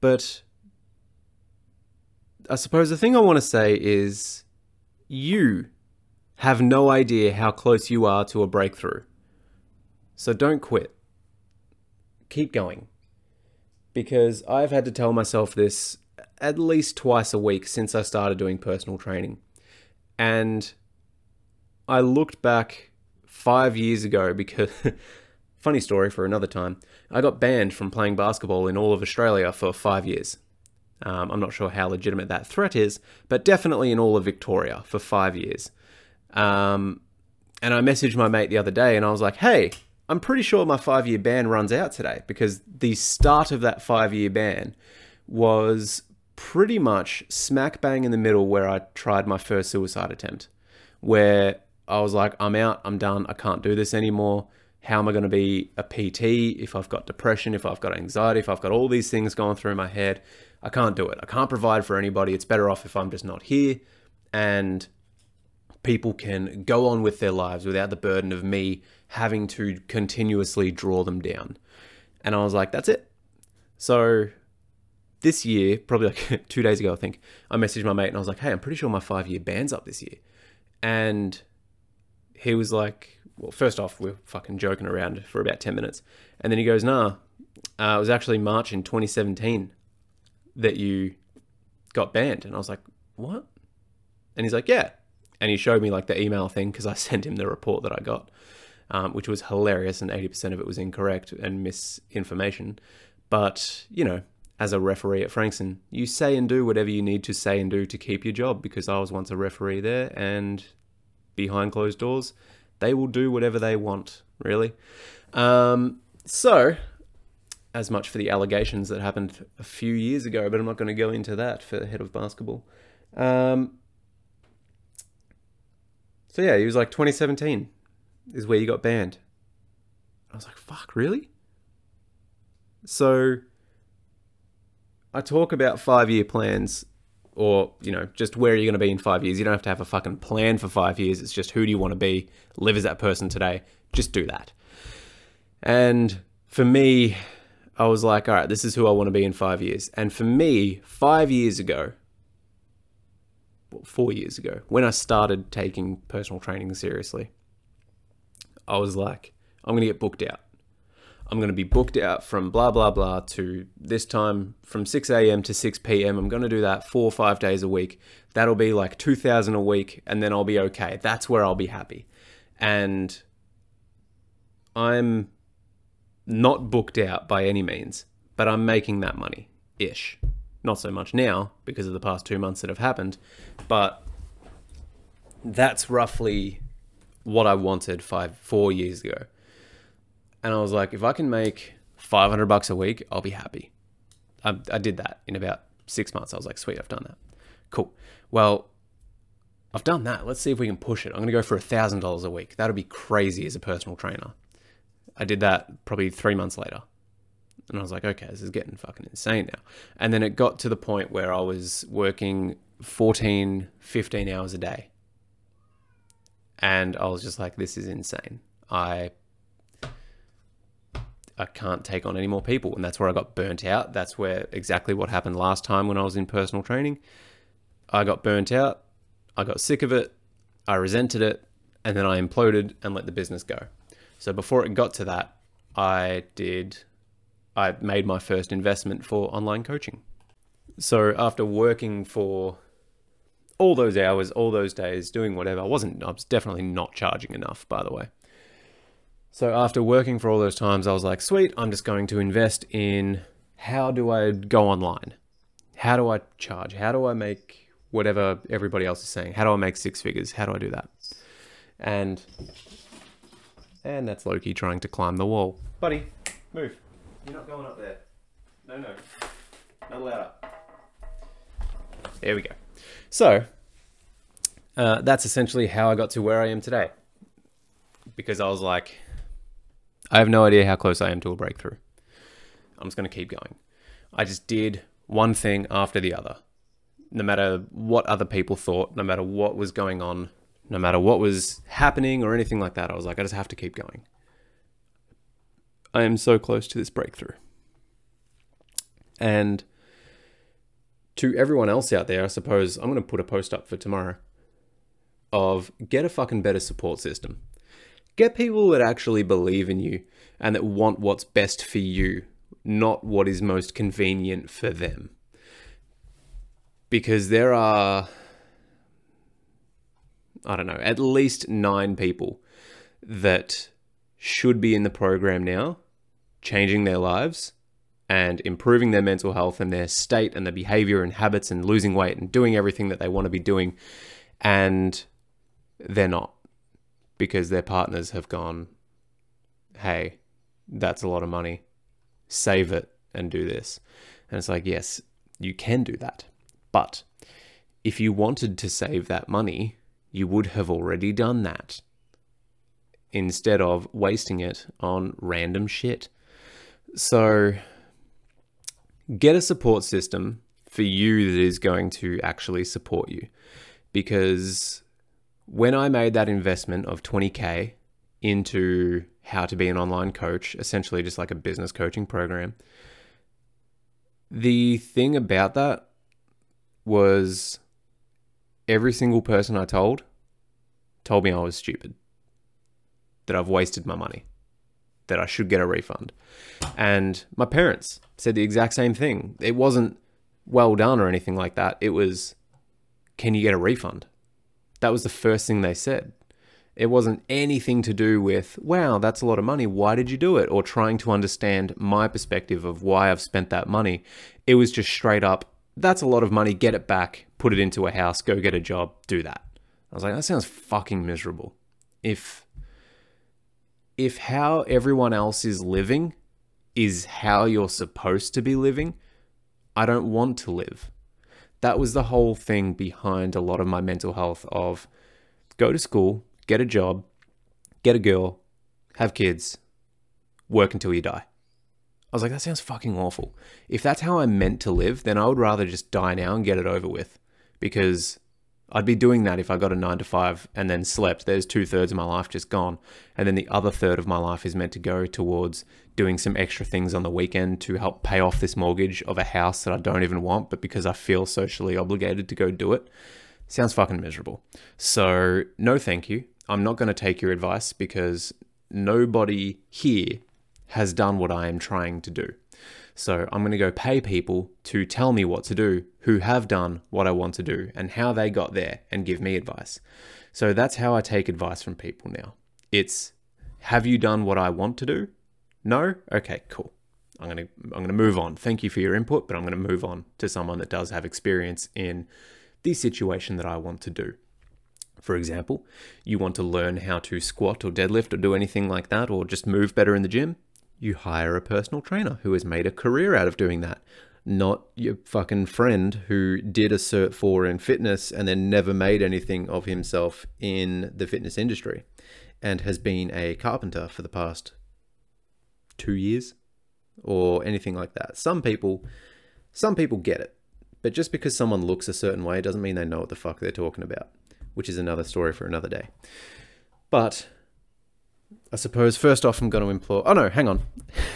but i suppose the thing i want to say is you have no idea how close you are to a breakthrough. So don't quit. Keep going. Because I've had to tell myself this at least twice a week since I started doing personal training. And I looked back five years ago because, funny story for another time, I got banned from playing basketball in all of Australia for five years. Um, I'm not sure how legitimate that threat is, but definitely in all of Victoria for five years. Um, and I messaged my mate the other day and I was like, hey, I'm pretty sure my five year ban runs out today because the start of that five year ban was pretty much smack bang in the middle where I tried my first suicide attempt, where I was like, I'm out, I'm done, I can't do this anymore. How am I going to be a PT if I've got depression, if I've got anxiety, if I've got all these things going through my head? I can't do it. I can't provide for anybody. It's better off if I'm just not here. And people can go on with their lives without the burden of me having to continuously draw them down. And I was like, that's it. So this year, probably like two days ago, I think, I messaged my mate and I was like, hey, I'm pretty sure my five year ban's up this year. And he was like, well, first off, we're fucking joking around for about 10 minutes. And then he goes, nah, uh, it was actually March in 2017 that you got banned. And I was like, what? And he's like, yeah. And he showed me like the email thing because I sent him the report that I got, um, which was hilarious. And 80% of it was incorrect and misinformation. But, you know, as a referee at Frankston, you say and do whatever you need to say and do to keep your job because I was once a referee there and behind closed doors, they will do whatever they want, really. Um, so, as much for the allegations that happened a few years ago, but I'm not going to go into that for head of basketball. Um, so, yeah, he was like 2017 is where you got banned. I was like, fuck, really? So, I talk about five year plans or, you know, just where are you going to be in five years. You don't have to have a fucking plan for five years. It's just who do you want to be? Live as that person today. Just do that. And for me, I was like, all right, this is who I want to be in five years. And for me, five years ago, four years ago, when I started taking personal training seriously, I was like, I'm going to get booked out. I'm going to be booked out from blah, blah, blah to this time from 6 a.m. to 6 p.m. I'm going to do that four or five days a week. That'll be like 2000 a week and then I'll be okay. That's where I'll be happy. And I'm not booked out by any means, but I'm making that money ish. Not so much now because of the past two months that have happened, but that's roughly what I wanted five, four years ago and I was like, if I can make 500 bucks a week, I'll be happy. I, I did that in about six months. I was like, sweet, I've done that. Cool. Well, I've done that. Let's see if we can push it. I'm going to go for $1,000 a week. That'll be crazy as a personal trainer. I did that probably three months later. And I was like, okay, this is getting fucking insane now. And then it got to the point where I was working 14, 15 hours a day. And I was just like, this is insane. I I can't take on any more people. And that's where I got burnt out. That's where exactly what happened last time when I was in personal training. I got burnt out. I got sick of it. I resented it. And then I imploded and let the business go. So before it got to that, I did, I made my first investment for online coaching. So after working for all those hours, all those days, doing whatever, I wasn't, I was definitely not charging enough, by the way. So after working for all those times, I was like, sweet, I'm just going to invest in how do I go online? How do I charge? How do I make whatever everybody else is saying? How do I make six figures? How do I do that? And and that's Loki trying to climb the wall. Buddy, move. You're not going up there. No, no. Not allowed up. There we go. So, uh, that's essentially how I got to where I am today. Because I was like, I have no idea how close I am to a breakthrough. I'm just going to keep going. I just did one thing after the other. No matter what other people thought, no matter what was going on, no matter what was happening or anything like that, I was like, I just have to keep going. I am so close to this breakthrough. And to everyone else out there, I suppose I'm going to put a post up for tomorrow of get a fucking better support system. Get people that actually believe in you and that want what's best for you, not what is most convenient for them. Because there are, I don't know, at least nine people that should be in the program now, changing their lives and improving their mental health and their state and their behavior and habits and losing weight and doing everything that they want to be doing. And they're not because their partners have gone, hey, that's a lot of money. Save it and do this. And it's like, yes, you can do that. But if you wanted to save that money, you would have already done that instead of wasting it on random shit. So get a support system for you that is going to actually support you because when I made that investment of 20K into how to be an online coach, essentially just like a business coaching program, the thing about that was every single person I told told me I was stupid, that I've wasted my money, that I should get a refund. And my parents said the exact same thing. It wasn't well done or anything like that. It was, can you get a refund? That was the first thing they said. It wasn't anything to do with, wow, that's a lot of money. Why did you do it? Or trying to understand my perspective of why I've spent that money. It was just straight up, that's a lot of money. Get it back, put it into a house, go get a job, do that. I was like, that sounds fucking miserable. If if how everyone else is living is how you're supposed to be living, I don't want to live. That was the whole thing behind a lot of my mental health of go to school, get a job, get a girl, have kids, work until you die. I was like, that sounds fucking awful. If that's how I'm meant to live, then I would rather just die now and get it over with because I'd be doing that if I got a nine to five and then slept. There's two thirds of my life just gone. And then the other third of my life is meant to go towards doing some extra things on the weekend to help pay off this mortgage of a house that I don't even want, but because I feel socially obligated to go do it. Sounds fucking miserable. So, no thank you. I'm not going to take your advice because nobody here has done what I am trying to do. So I'm going to go pay people to tell me what to do who have done what I want to do and how they got there and give me advice. So that's how I take advice from people now. It's have you done what I want to do? No? Okay, cool. I'm going to I'm going to move on. Thank you for your input, but I'm going to move on to someone that does have experience in the situation that I want to do. For example, you want to learn how to squat or deadlift or do anything like that or just move better in the gym? you hire a personal trainer who has made a career out of doing that. Not your fucking friend who did a Cert 4 in fitness and then never made anything of himself in the fitness industry and has been a carpenter for the past two years or anything like that. Some people, some people get it, but just because someone looks a certain way doesn't mean they know what the fuck they're talking about, which is another story for another day. But I suppose first off, I'm going to implore. Oh no, hang on.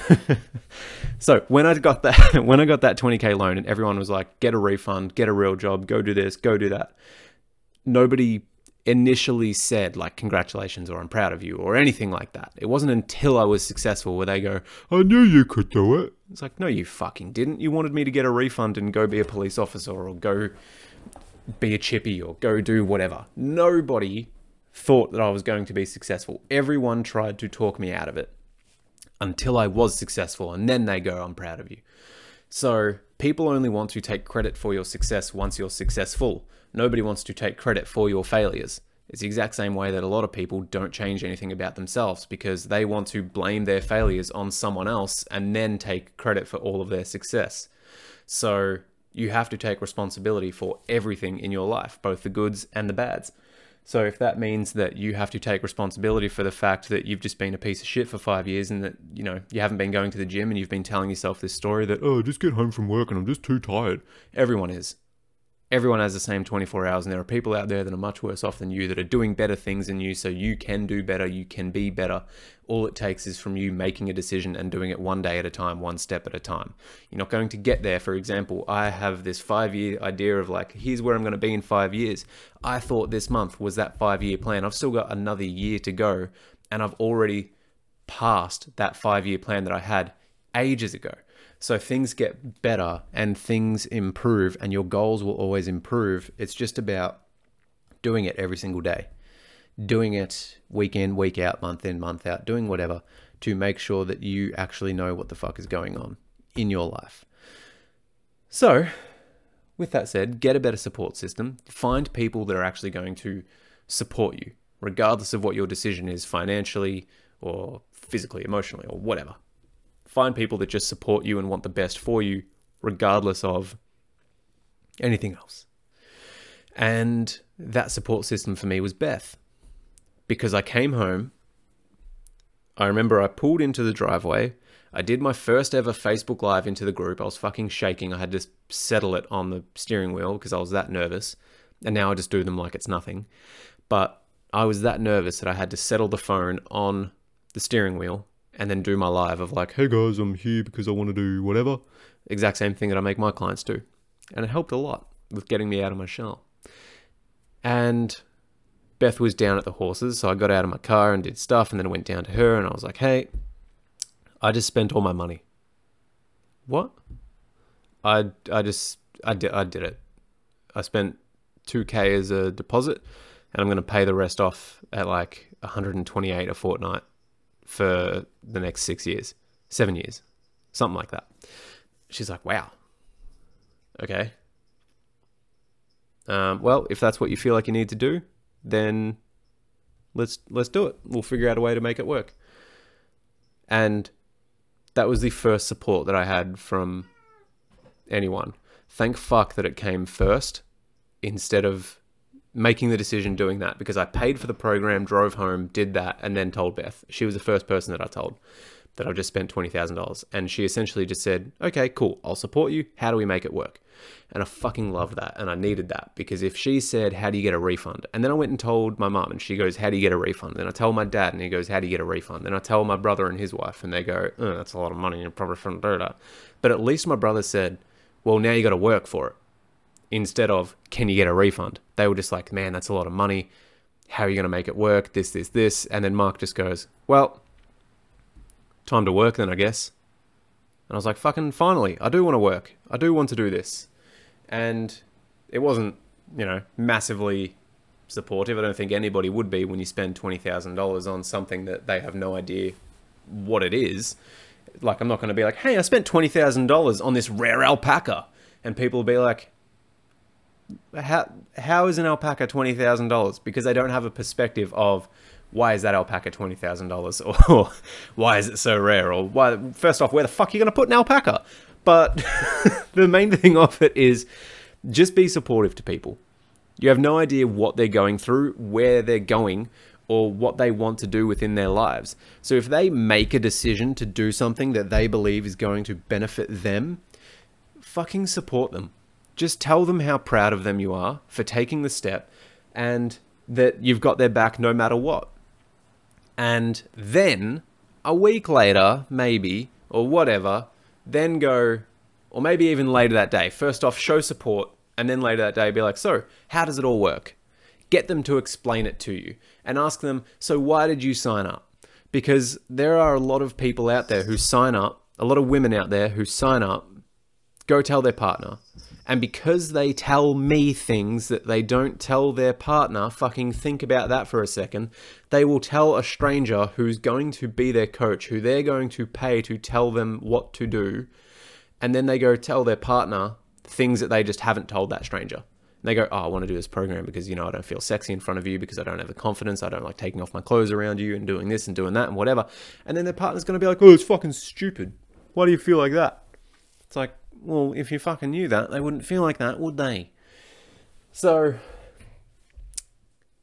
so when I got that, when I got that 20k loan, and everyone was like, "Get a refund, get a real job, go do this, go do that." Nobody initially said like congratulations or I'm proud of you or anything like that. It wasn't until I was successful where they go, I knew you could do it. It's like, no, you fucking didn't. You wanted me to get a refund and go be a police officer or go be a chippy or go do whatever. Nobody thought that I was going to be successful. Everyone tried to talk me out of it until I was successful, and then they go, I'm proud of you. So, people only want to take credit for your success once you're successful. Nobody wants to take credit for your failures. It's the exact same way that a lot of people don't change anything about themselves because they want to blame their failures on someone else and then take credit for all of their success. So, you have to take responsibility for everything in your life, both the goods and the bads. So if that means that you have to take responsibility for the fact that you've just been a piece of shit for five years and that, you know, you haven't been going to the gym and you've been telling yourself this story that, oh, just get home from work and I'm just too tired. Everyone is everyone has the same 24 hours and there are people out there that are much worse off than you that are doing better things than you so you can do better you can be better. All it takes is from you making a decision and doing it one day at a time one step at a time. You're not going to get there. For example i have this five year idea of like here's where i'm going to be in five years. I thought this month was that five year plan. I've still got another year to go and i've already passed that five year plan that i had ages ago so things get better and things improve, and your goals will always improve. It's just about doing it every single day, doing it week in, week out, month in, month out, doing whatever to make sure that you actually know what the fuck is going on in your life. So, with that said, get a better support system. Find people that are actually going to support you, regardless of what your decision is financially or physically, emotionally, or whatever find people that just support you and want the best for you, regardless of anything else. And that support system for me was Beth. Because I came home, I remember I pulled into the driveway. I did my first ever Facebook Live into the group. I was fucking shaking. I had to settle it on the steering wheel because I was that nervous. And now I just do them like it's nothing. But I was that nervous that I had to settle the phone on the steering wheel and then do my live of like, hey guys, I'm here because I want to do whatever. Exact same thing that I make my clients do. And it helped a lot with getting me out of my shell. And Beth was down at the horses, so I got out of my car and did stuff, and then went down to her and I was like, hey, I just spent all my money. What? I, I just, I did, I did it. I spent 2K as a deposit, and I'm going to pay the rest off at like 128 a fortnight for the next six years, seven years, something like that. She's like, wow. Okay. Um, well, if that's what you feel like you need to do, then let's let's do it. We'll figure out a way to make it work. And that was the first support that I had from anyone. Thank fuck that it came first instead of making the decision doing that because I paid for the program, drove home, did that, and then told Beth. She was the first person that I told that I've just spent $20,000. And she essentially just said, okay, cool, I'll support you. How do we make it work? And I fucking loved that. And I needed that because if she said, How do you get a refund? And then I went and told my mum, and she goes, How do you get a refund? Then I tell my dad, and he goes, How do you get a refund? Then I tell my brother and his wife, and they go, oh, That's a lot of money. You probably shouldn't do that. But at least my brother said, Well, now you got to work for it. Instead of, Can you get a refund? They were just like, Man, that's a lot of money. How are you going to make it work? This, this, this. And then Mark just goes, Well, time to work then, I guess. And I was like, fucking finally, I do want to work. I do want to do this and it wasn't you know massively supportive. I don't think anybody would be when you spend twenty thousand dollars on something that they have no idea what it is. Like I'm not going to be like, hey, I spent twenty thousand dollars on this rare alpaca, and people will be like, how how is an alpaca twenty thousand dollars? Because they don't have a perspective of why is that alpaca twenty thousand dollars, or why is it so rare, or why? First off, where the fuck are you going to put an alpaca? But the main thing of it is just be supportive to people. You have no idea what they're going through, where they're going, or what they want to do within their lives. So if they make a decision to do something that they believe is going to benefit them, fucking support them. Just tell them how proud of them you are for taking the step and that you've got their back no matter what. And then, a week later, maybe, or whatever, then go, or maybe even later that day, first off, show support, and then later that day, be like, so, how does it all work? Get them to explain it to you and ask them, so why did you sign up? Because there are a lot of people out there who sign up, a lot of women out there who sign up, go tell their partner, and because they tell me things that they don't tell their partner, fucking think about that for a second. They will tell a stranger who's going to be their coach, who they're going to pay to tell them what to do. And then they go tell their partner things that they just haven't told that stranger. And they go, Oh, I want to do this program because, you know, I don't feel sexy in front of you because I don't have the confidence. I don't like taking off my clothes around you and doing this and doing that and whatever. And then their partner's going to be like, Oh, it's fucking stupid. Why do you feel like that? It's like, well, if you fucking knew that, they wouldn't feel like that, would they? So,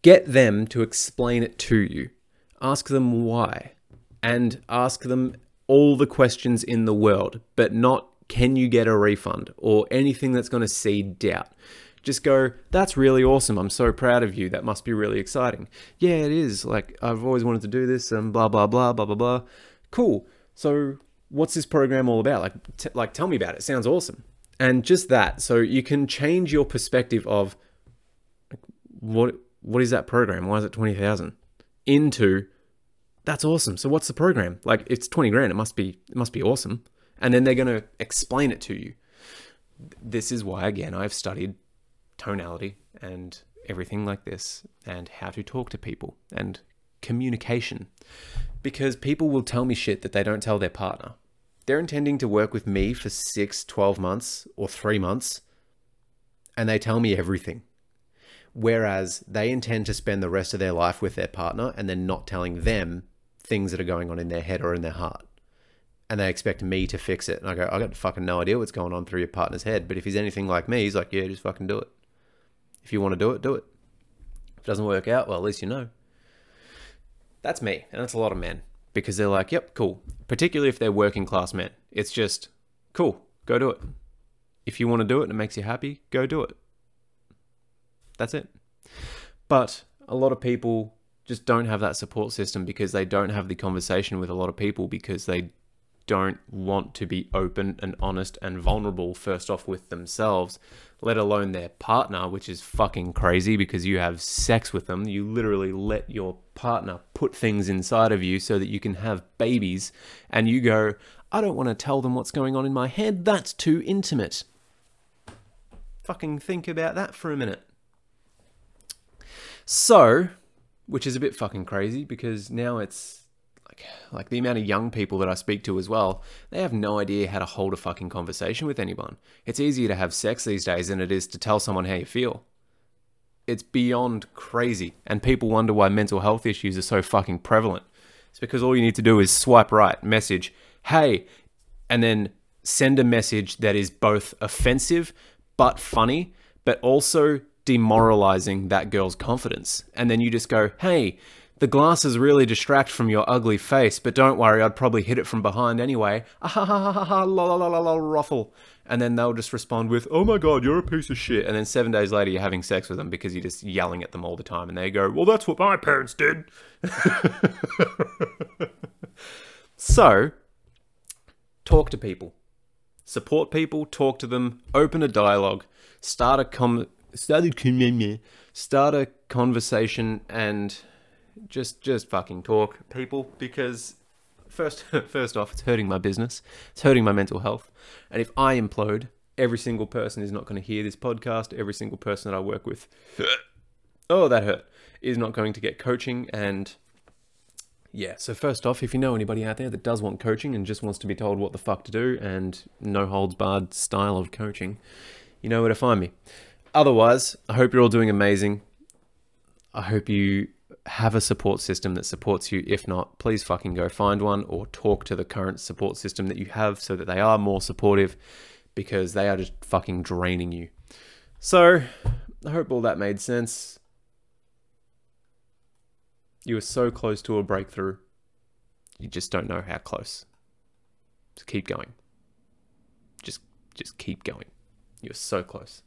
get them to explain it to you. Ask them why. And ask them all the questions in the world, but not can you get a refund or anything that's going to seed doubt. Just go, that's really awesome. I'm so proud of you. That must be really exciting. Yeah, it is. Like, I've always wanted to do this and blah, blah, blah, blah, blah, blah. Cool. So, what's this program all about? Like, t- like tell me about it. it. Sounds awesome. And just that, so you can change your perspective of what what is that program? Why is it twenty thousand? Into that's awesome. So what's the program? Like it's twenty grand. It must be it must be awesome. And then they're going to explain it to you. This is why again I've studied tonality and everything like this and how to talk to people and communication because people will tell me shit that they don't tell their partner. They're intending to work with me for six, 12 months or three months, and they tell me everything. Whereas they intend to spend the rest of their life with their partner and then not telling them things that are going on in their head or in their heart. And they expect me to fix it. And I go, I got fucking no idea what's going on through your partner's head. But if he's anything like me, he's like, yeah, just fucking do it. If you want to do it, do it. If it doesn't work out, well, at least you know. That's me, and that's a lot of men because they're like, yep, cool. Particularly if they're working class men. It's just, cool, go do it. If you want to do it and it makes you happy, go do it. That's it. But a lot of people just don't have that support system because they don't have the conversation with a lot of people because they don't want to be open and honest and vulnerable first off with themselves, let alone their partner, which is fucking crazy because you have sex with them. You literally let your partner put things inside of you so that you can have babies, and you go, I don't want to tell them what's going on in my head. That's too intimate. Fucking think about that for a minute. So, which is a bit fucking crazy because now it's like like the amount of young people that I speak to as well, they have no idea how to hold a fucking conversation with anyone. It's easier to have sex these days than it is to tell someone how you feel. It's beyond crazy, and people wonder why mental health issues are so fucking prevalent. It's because all you need to do is swipe right, message, "Hey," and then send a message that is both offensive but funny, but also demoralizing that girl's confidence. And then you just go, hey, the glasses really distract from your ugly face, but don't worry, I'd probably hit it from behind anyway. Ah ha ha ha ha la la la la la ruffle. And then they'll just respond with, oh my god, you're a piece of shit. And then seven days later, you're having sex with them because you're just yelling at them all the time. And they go, well, that's what my parents did. so, talk to people. Support people, talk to them, open a dialogue, start a com- start a, start a conversation and just just fucking talk people because first first off it's hurting my business it's hurting my mental health and if i implode every single person is not going to hear this podcast every single person that i work with oh that hurt is not going to get coaching and yeah so first off if you know anybody out there that does want coaching and just wants to be told what the fuck to do and no holds barred style of coaching you know where to find me. Otherwise i hope you're all doing amazing. I hope you have a support system that supports you. If not, please fucking go find one or talk to the current support system that you have so that they are more supportive because they are just fucking draining you. So, I hope all that made sense. You were so close to a breakthrough. You just don't know how close. Just keep going. Just just keep going. You're so close.